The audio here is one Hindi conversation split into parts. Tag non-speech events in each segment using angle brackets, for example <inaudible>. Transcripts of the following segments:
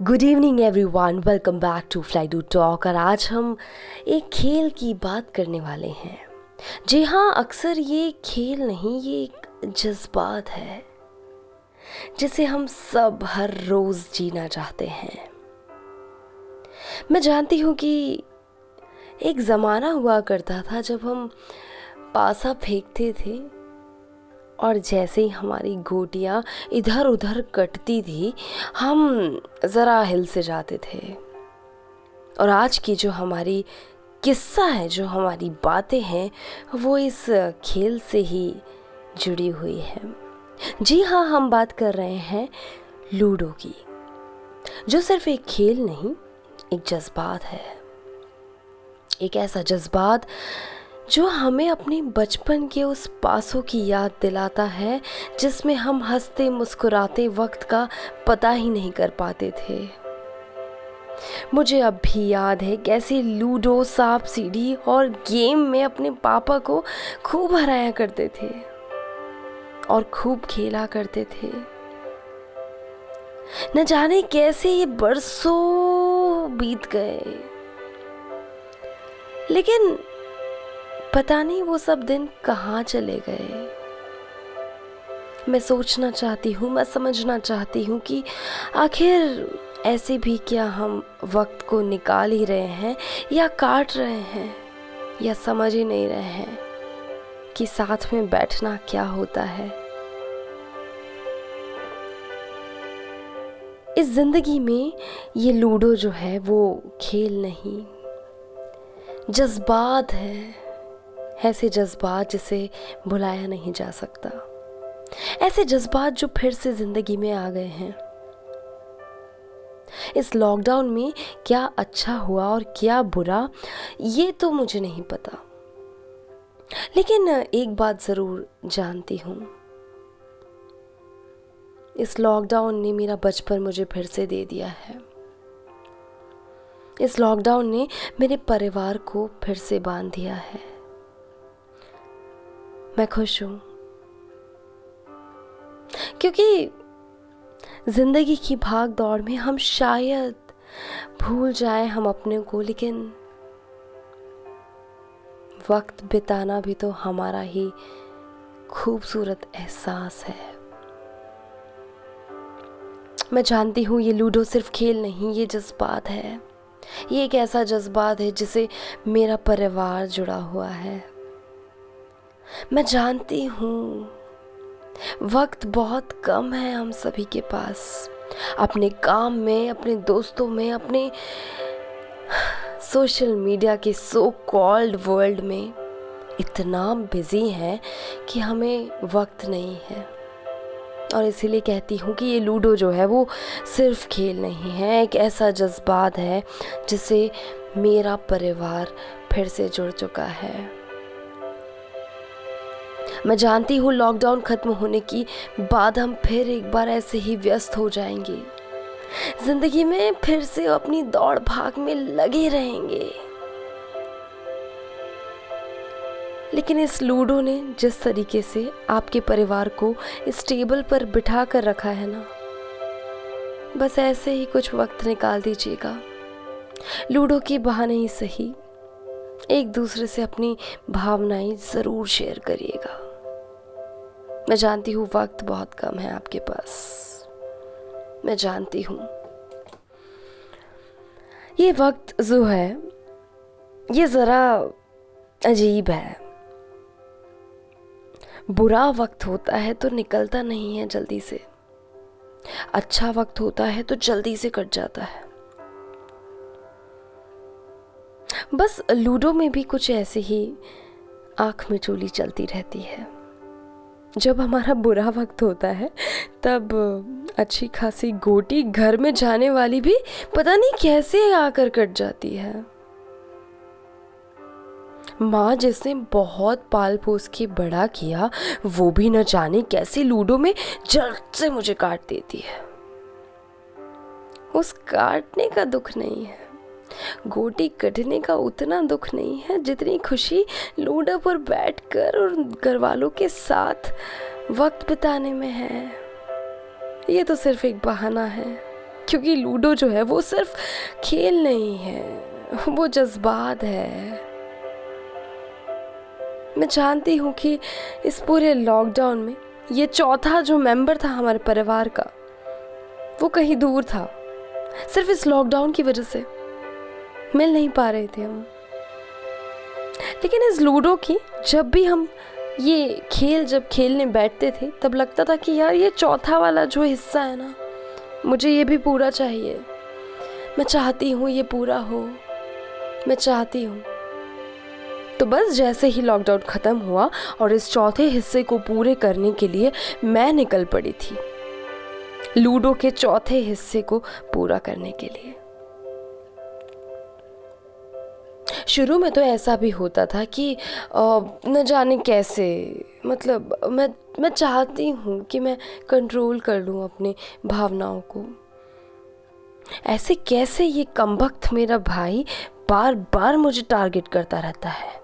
Good evening everyone welcome back to fly do talk और आज हम एक खेल की बात करने वाले हैं। जी हाँ अक्सर ये खेल नहीं, ये एक जज्बात है, जिसे हम सब हर रोज़ जीना चाहते हैं। मैं जानती हूँ कि एक ज़माना हुआ करता था जब हम पासा फेंकते थे। और जैसे ही हमारी गोटियाँ इधर उधर कटती थी, हम ज़रा हिल से जाते थे। और आज की जो हमारी किस्सा है, जो हमारी बातें हैं, वो इस खेल से ही जुड़ी हुई है। जी हाँ हम बात कर रहे हैं लूडो की, जो सिर्फ़ एक खेल नहीं, एक जज्बात है। एक ऐसा जज्बात जो हमें अपने बचपन के उस पासों की याद दिलाता है, जिसमें हम हँसते मुस्कुराते वक्त का पता ही नहीं कर पाते थे। मुझे अब भी याद है कैसे लूडो, सांप, सीढ़ी और गेम में अपने पापा को खूब हराया करते थे और खूब खेला करते थे। न जाने कैसे ये बरसों बीत गए। लेकिन पता नहीं वो सब दिन कहाँ चले गए। मैं सोचना चाहती हूँ, मैं समझना चाहती हूँ कि आखिर ऐसे भी क्या हम वक्त को निकाल ही रहे हैं या काट रहे हैं या समझ ही नहीं रहे हैं कि साथ में बैठना क्या होता है। इस ज़िंदगी में ये लूडो जो है वो खेल नहीं। जज्बात है। ऐसे जज्बात जिसे भुलाया नहीं जा सकता। ऐसे जज्बात जो फिर से ज़िंदगी में आ गए हैं। इस लॉकडाउन में क्या अच्छा हुआ और क्या बुरा, ये तो मुझे नहीं पता। लेकिन एक बात ज़रूर जानती हूँ। इस लॉकडाउन ने मेरा बचपन मुझे फिर से दे दिया है। इस लॉकडाउन ने मेरे परिवार को फिर से बाँध दिया है। मैं खुश हूँ। क्योंकि ज़िंदगी की भाग दौड़ में हम शायद भूल जाए हम अपने को, लेकिन वक्त बिताना भी तो हमारा ही खूबसूरत एहसास है। मैं जानती हूँ ये लूडो सिर्फ़ खेल नहीं, ये जज्बात है। ये एक ऐसा जज्बात है जिसे मेरा परिवार जुड़ा हुआ है। मैं जानती हूँ। वक्त बहुत कम है हम सभी के पास। अपने काम में, अपने दोस्तों में, अपने सोशल मीडिया के सो कॉल्ड वर्ल्ड में इतना बिज़ी है कि हमें वक्त नहीं है। और इसीलिए कहती हूँ कि ये लूडो जो है वो सिर्फ़ खेल नहीं है, एक ऐसा जज्बात है जिससे मेरा परिवार फिर से जुड़ चुका है। मैं जानती हूँ लॉकडाउन ख़त्म होने की बाद हम फिर एक बार ऐसे ही व्यस्त हो जाएँगे। ज़िंदगी में फिर से अपनी दौड़ भाग में लगे रहेंगे। लेकिन इस लूडो ने जिस तरीके से आपके परिवार को इस टेबल पर बिठा कर रखा है ना, बस ऐसे ही कुछ वक्त निकाल दीजिएगा। लूडो के बहाने ही सही, एक दूसरे से अपनी भावनाएँ ज़रूर शेयर करिएगा। मैं जानती हूँ वक्त बहुत कम है आपके पास। मैं जानती हूँ। ये वक्त जो है। ये ज़रा अजीब है। बुरा वक्त होता है तो निकलता नहीं है जल्दी से। अच्छा वक्त होता है तो जल्दी से कट जाता है। बस लूडो में भी कुछ ऐसे ही आँख में चोली चलती रहती है। जब हमारा बुरा वक्त होता है, तब अच्छी खासी गोटी घर में जाने वाली भी पता नहीं कैसे आकर कट जाती है। माँ जिसने बहुत पाल पोस के बड़ा किया, वो भी न जाने कैसे लूडो में जल्द से मुझे काट देती है। उस काटने का दुख नहीं है। गोटी कटने का उतना दुख नहीं है जितनी खुशी लूडो पर बैठकर और घर वालों के साथ वक्त बिताने में है। ये तो सिर्फ़ एक बहाना है, क्योंकि लूडो जो है वो सिर्फ़ खेल नहीं है, वो जज्बात है। मैं जानती हूँ कि इस पूरे लॉकडाउन में ये चौथा जो मेंबर था हमारे परिवार का, वो कहीं दूर था। सिर्फ़ इस लॉकडाउन की वजह से मिल नहीं पा रहे थे हम। लेकिन इस लूडो की जब भी हम ये खेल जब खेलने बैठते थे, तब लगता था कि यार ये चौथा वाला जो हिस्सा है ना, मुझे ये भी पूरा चाहिए। मैं चाहती हूँ ये पूरा हो। मैं चाहती हूँ। तो बस जैसे ही लॉकडाउन ख़त्म हुआ और इस चौथे हिस्से को पूरे करने के लिए मैं निकल पड़ी थी, लूडो के चौथे हिस्से को पूरा करने के लिए। शुरू में तो ऐसा भी होता था कि न जाने कैसे मतलब मैं मैं चाहती हूँ कि मैं कंट्रोल कर लूँ अपने भावनाओं को। ऐसे कैसे ये कम मेरा भाई बार बार मुझे टारगेट करता रहता है?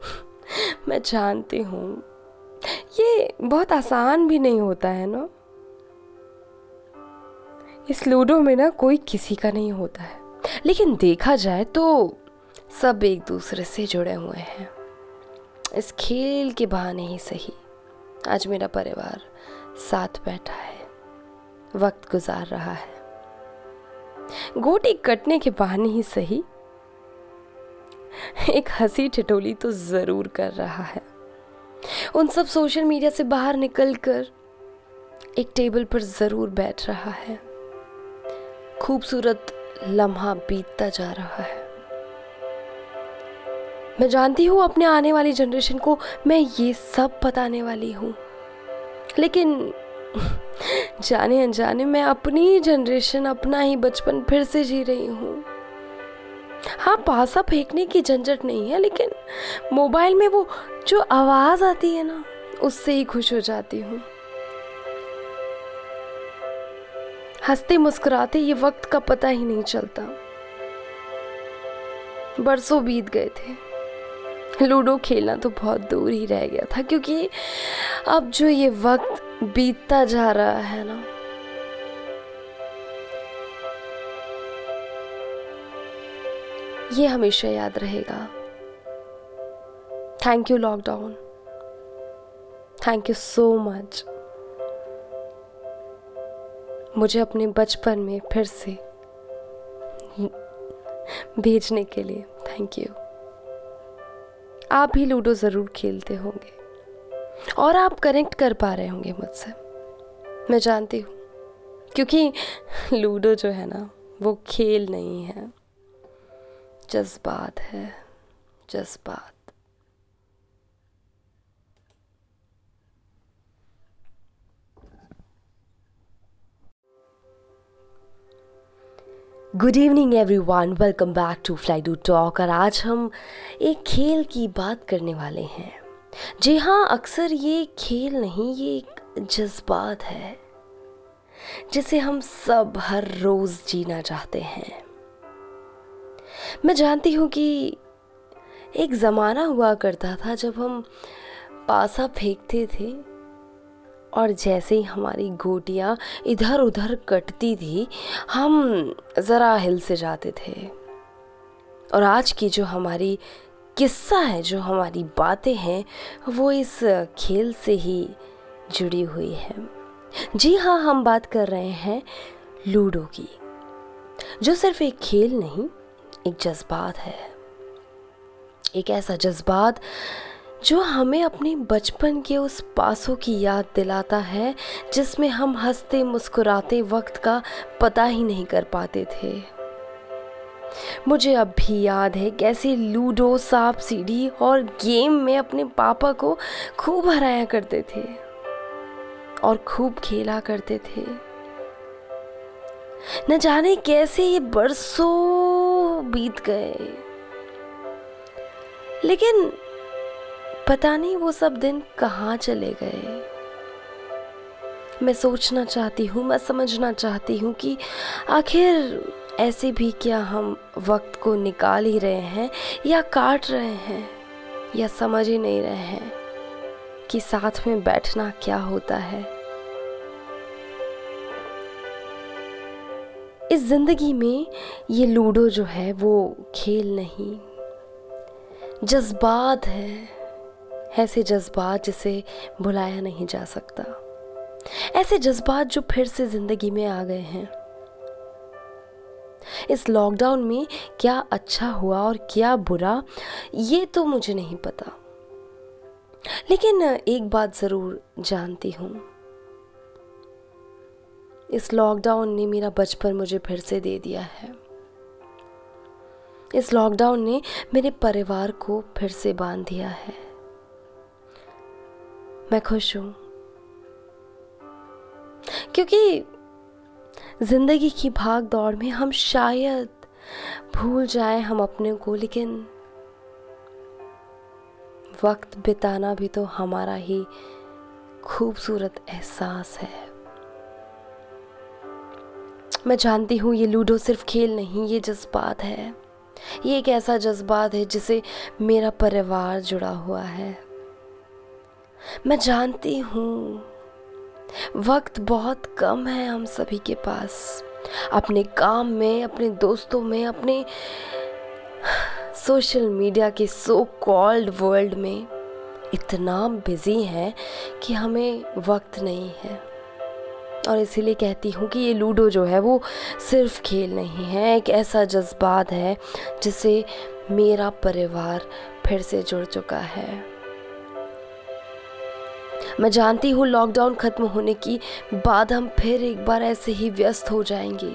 <laughs> मैं जानती हूँ। ये बहुत आसान भी नहीं होता है ना? इस लूडो में ना कोई किसी का नहीं होता है। लेकिन देखा जाए तो सब एक दूसरे से जुड़े हुए हैं। इस खेल के बहाने ही सही। आज मेरा परिवार साथ बैठा है। वक्त गुजार रहा है। गोटी कटने के बहाने ही सही। एक हँसी ठिठोली तो ज़रूर कर रहा है। उन सब सोशल मीडिया से बाहर निकलकर एक टेबल पर ज़रूर बैठ रहा है। खूबसूरत लम्हा बीतता जा रहा है। मैं जानती हूँ अपने आने वाली जनरेशन को मैं ये सब बताने वाली हूँ। लेकिन <laughs> जाने अनजाने मैं अपनी जनरेशन अपना ही बचपन फिर से जी रही हूँ। हाँ पासा फेंकने की झंझट नहीं है, लेकिन मोबाइल में वो जो आवाज़ आती है ना, उससे ही खुश हो जाती हूँ। हँसते मुस्कुराते, ये वक्त का पता ही नहीं चलता। बरसों बीत गए थे। लूडो खेलना तो बहुत दूर ही रह गया था, क्योंकि अब जो ये वक्त बीतता जा रहा है ना। ये हमेशा याद रहेगा। Thank you lockdown thank you so much मुझे अपने बचपन में फिर से भेजने के लिए थैंक यू आप भी लूडो ज़रूर खेलते होंगे और आप कनेक्ट कर पा रहे होंगे मुझसे। मैं जानती हूँ, क्योंकि लूडो जो है ना, वो खेल नहीं है। जज्बात है, जज्बात। Good evening everyone welcome back to fly do talk और आज हम एक खेल की बात करने वाले हैं। जी हाँ अक्सर ये खेल नहीं, ये एक जज्बात है, जिसे हम सब हर रोज़ जीना चाहते हैं। मैं जानती हूँ कि एक ज़माना हुआ करता था जब हम पासा फेंकते थे और जैसे ही हमारी गोटियाँ इधर उधर कटती थी, हम ज़रा हिल से जाते थे। और आज की जो हमारी किस्सा है, जो हमारी बातें हैं, वो इस खेल से ही जुड़ी हुई है। जी हाँ हम बात कर रहे हैं लूडो की, जो सिर्फ़ एक खेल नहीं, एक जज्बात है। एक ऐसा जज्बात जो हमें अपने बचपन के उस पासों की याद दिलाता है, जिसमें हम हँसते मुस्कुराते वक्त का पता ही नहीं कर पाते थे। मुझे अब भी याद है कैसे लूडो, सांप, सीढ़ी और गेम में अपने पापा को खूब हराया करते थे और खूब खेला करते थे। न जाने कैसे ये बरसों बीत गए। लेकिन पता नहीं वो सब दिन कहाँ चले गए। मैं सोचना चाहती हूँ, मैं समझना चाहती हूँ कि आखिर ऐसे भी क्या हम वक्त को निकाल ही रहे हैं या काट रहे हैं या समझ ही नहीं रहे हैं कि साथ में बैठना क्या होता है। इस ज़िंदगी में ये लूडो जो है वो खेल नहीं। जज्बात है। ऐसे जज्बात जिसे भुलाया नहीं जा सकता। ऐसे जज्बात जो फिर से ज़िंदगी में आ गए हैं। इस लॉकडाउन में क्या अच्छा हुआ और क्या बुरा, ये तो मुझे नहीं पता। लेकिन एक बात ज़रूर जानती हूँ। इस लॉकडाउन ने मेरा बचपन मुझे फिर से दे दिया है। इस लॉकडाउन ने मेरे परिवार को फिर से बाँध दिया है। मैं खुश हूँ। क्योंकि ज़िंदगी की भाग दौड़ में हम शायद भूल जाए हम अपने को, लेकिन वक्त बिताना भी तो हमारा ही खूबसूरत एहसास है। मैं जानती हूँ ये लूडो सिर्फ़ खेल नहीं, ये जज्बात है। ये एक ऐसा जज्बात है जिसे मेरा परिवार जुड़ा हुआ है। मैं जानती हूँ। वक्त बहुत कम है हम सभी के पास। अपने काम में, अपने दोस्तों में, अपने सोशल मीडिया के सो कॉल्ड वर्ल्ड में इतना बिज़ी है कि हमें वक्त नहीं है। और इसीलिए कहती हूँ कि ये लूडो जो है वो सिर्फ़ खेल नहीं है, एक ऐसा जज्बात है जिसे मेरा परिवार फिर से जुड़ चुका है। मैं जानती हूँ लॉकडाउन ख़त्म होने की बाद हम फिर एक बार ऐसे ही व्यस्त हो जाएँगे।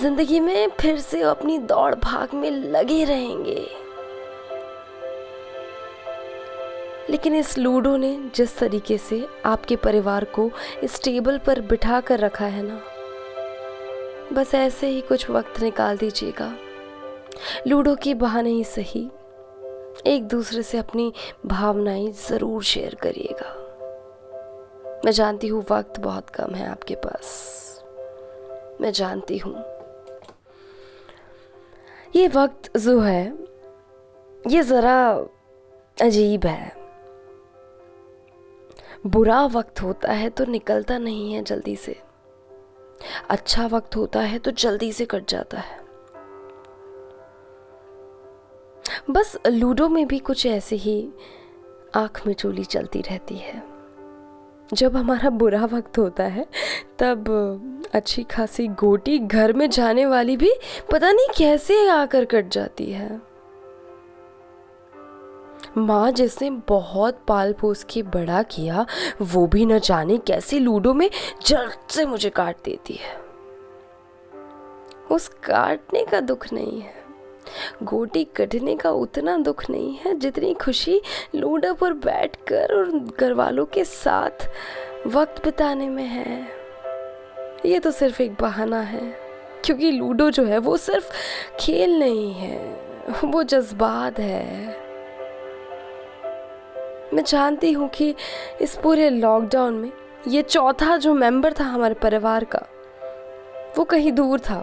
ज़िंदगी में फिर से अपनी दौड़ भाग में लगे रहेंगे। लेकिन इस लूडो ने जिस तरीके से आपके परिवार को इस टेबल पर बिठा कर रखा है ना, बस ऐसे ही कुछ वक्त निकाल दीजिएगा। लूडो की बहाने ही सही, एक दूसरे से अपनी भावनाएँ ज़रूर शेयर करिएगा। मैं जानती हूँ वक्त बहुत कम है आपके पास। मैं जानती हूँ। ये वक्त जो है। ये ज़रा अजीब है। बुरा वक्त होता है तो निकलता नहीं है जल्दी से। अच्छा वक्त होता है तो जल्दी से कट जाता है। बस लूडो में भी कुछ ऐसे ही आँख में चोली चलती रहती है। जब हमारा बुरा वक्त होता है, तब अच्छी खासी गोटी घर में जाने वाली भी पता नहीं कैसे आकर कट जाती है। माँ जिसने बहुत पाल पोस के बड़ा किया, वो भी न जाने कैसे लूडो में जल्द से मुझे काट देती है। उस काटने का दुख नहीं है। गोटी कटने का उतना दुख नहीं है जितनी खुशी लूडो पर बैठकर और घर वालों के साथ वक्त बिताने में है। ये तो सिर्फ़ एक बहाना है, क्योंकि लूडो जो है वो सिर्फ़ खेल नहीं है, वो जज्बात है। मैं जानती हूँ कि इस पूरे लॉकडाउन में ये चौथा जो मेंबर था हमारे परिवार का, वो कहीं दूर था।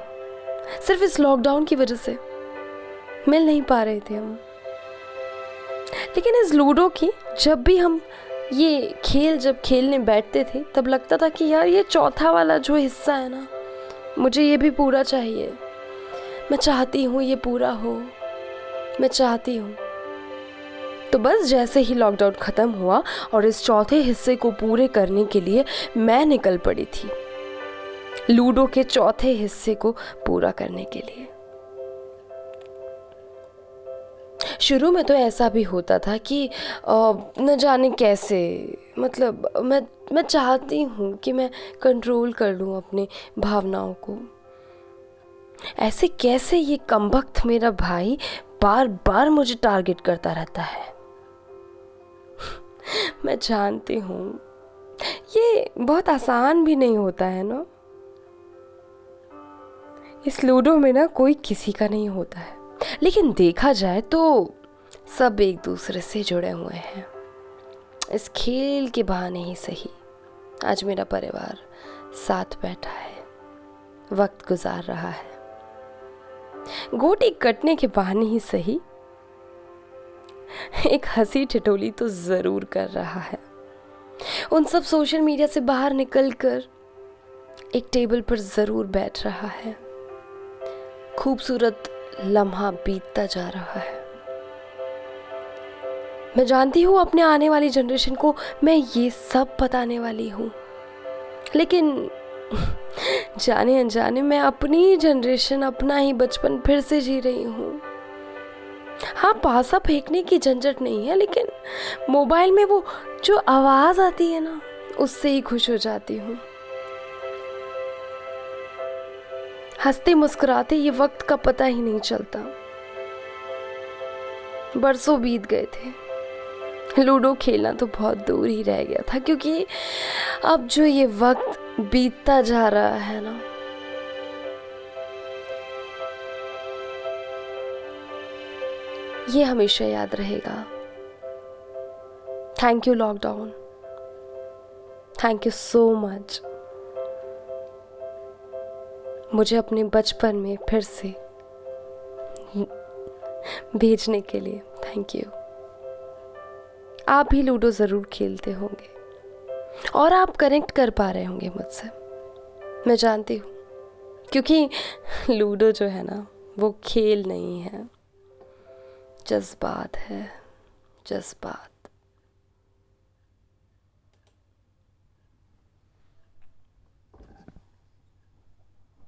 सिर्फ़ इस लॉकडाउन की वजह से। मिल नहीं पा रहे थे हम। लेकिन इस लूडो की जब भी हम ये खेल जब खेलने बैठते थे, तब लगता था कि यार ये चौथा वाला जो हिस्सा है ना, मुझे ये भी पूरा चाहिए। मैं चाहती हूँ ये पूरा हो। मैं चाहती हूँ। तो बस जैसे ही लॉकडाउन ख़त्म हुआ और इस चौथे हिस्से को पूरे करने के लिए मैं निकल पड़ी थी, लूडो के चौथे हिस्से को पूरा करने के लिए। शुरू में तो ऐसा भी होता था कि न जाने कैसे मतलब मैं मैं चाहती हूँ कि मैं कंट्रोल कर लूँ अपने भावनाओं को। ऐसे कैसे ये कमबख्त मेरा भाई बार बार मुझे टारगेट करता रहता है? <laughs> मैं जानती हूँ। ये बहुत आसान भी नहीं होता है ना? इस लूडो में ना कोई किसी का नहीं होता है। लेकिन देखा जाए तो सब एक दूसरे से जुड़े हुए हैं। इस खेल के बहाने ही सही। आज मेरा परिवार साथ बैठा है। वक्त गुजार रहा है। गोटी कटने के बहाने ही सही। एक हँसी ठिठोली तो ज़रूर कर रहा है। उन सब सोशल मीडिया से बाहर निकल कर एक टेबल पर ज़रूर बैठ रहा है। खूबसूरत लम्हा बीतता जा रहा है। मैं जानती हूँ अपने आने वाली जनरेशन को मैं ये सब बताने वाली हूँ। लेकिन जाने अनजाने मैं अपनी जनरेशन अपना ही बचपन फिर से जी रही हूँ। हाँ पासा फेंकने की झंझट नहीं है, लेकिन मोबाइल में वो जो आवाज़ आती है ना, उससे ही खुश हो जाती हूँ। हँसते मुस्कुराते ये वक्त का पता ही नहीं चलता। बरसों बीत गए थे। लूडो खेलना तो बहुत दूर ही रह गया था क्योंकि अब जो ये वक्त बीतता जा रहा है ना। ये हमेशा याद रहेगा। Thank you lockdown thank you so much मुझे अपने बचपन में फिर से भेजने के लिए थैंक यू आप भी लूडो ज़रूर खेलते होंगे और आप कनेक्ट कर पा रहे होंगे मुझसे। मैं जानती हूँ, क्योंकि लूडो जो है ना, वो खेल नहीं है। जज्बात है, जज्बात।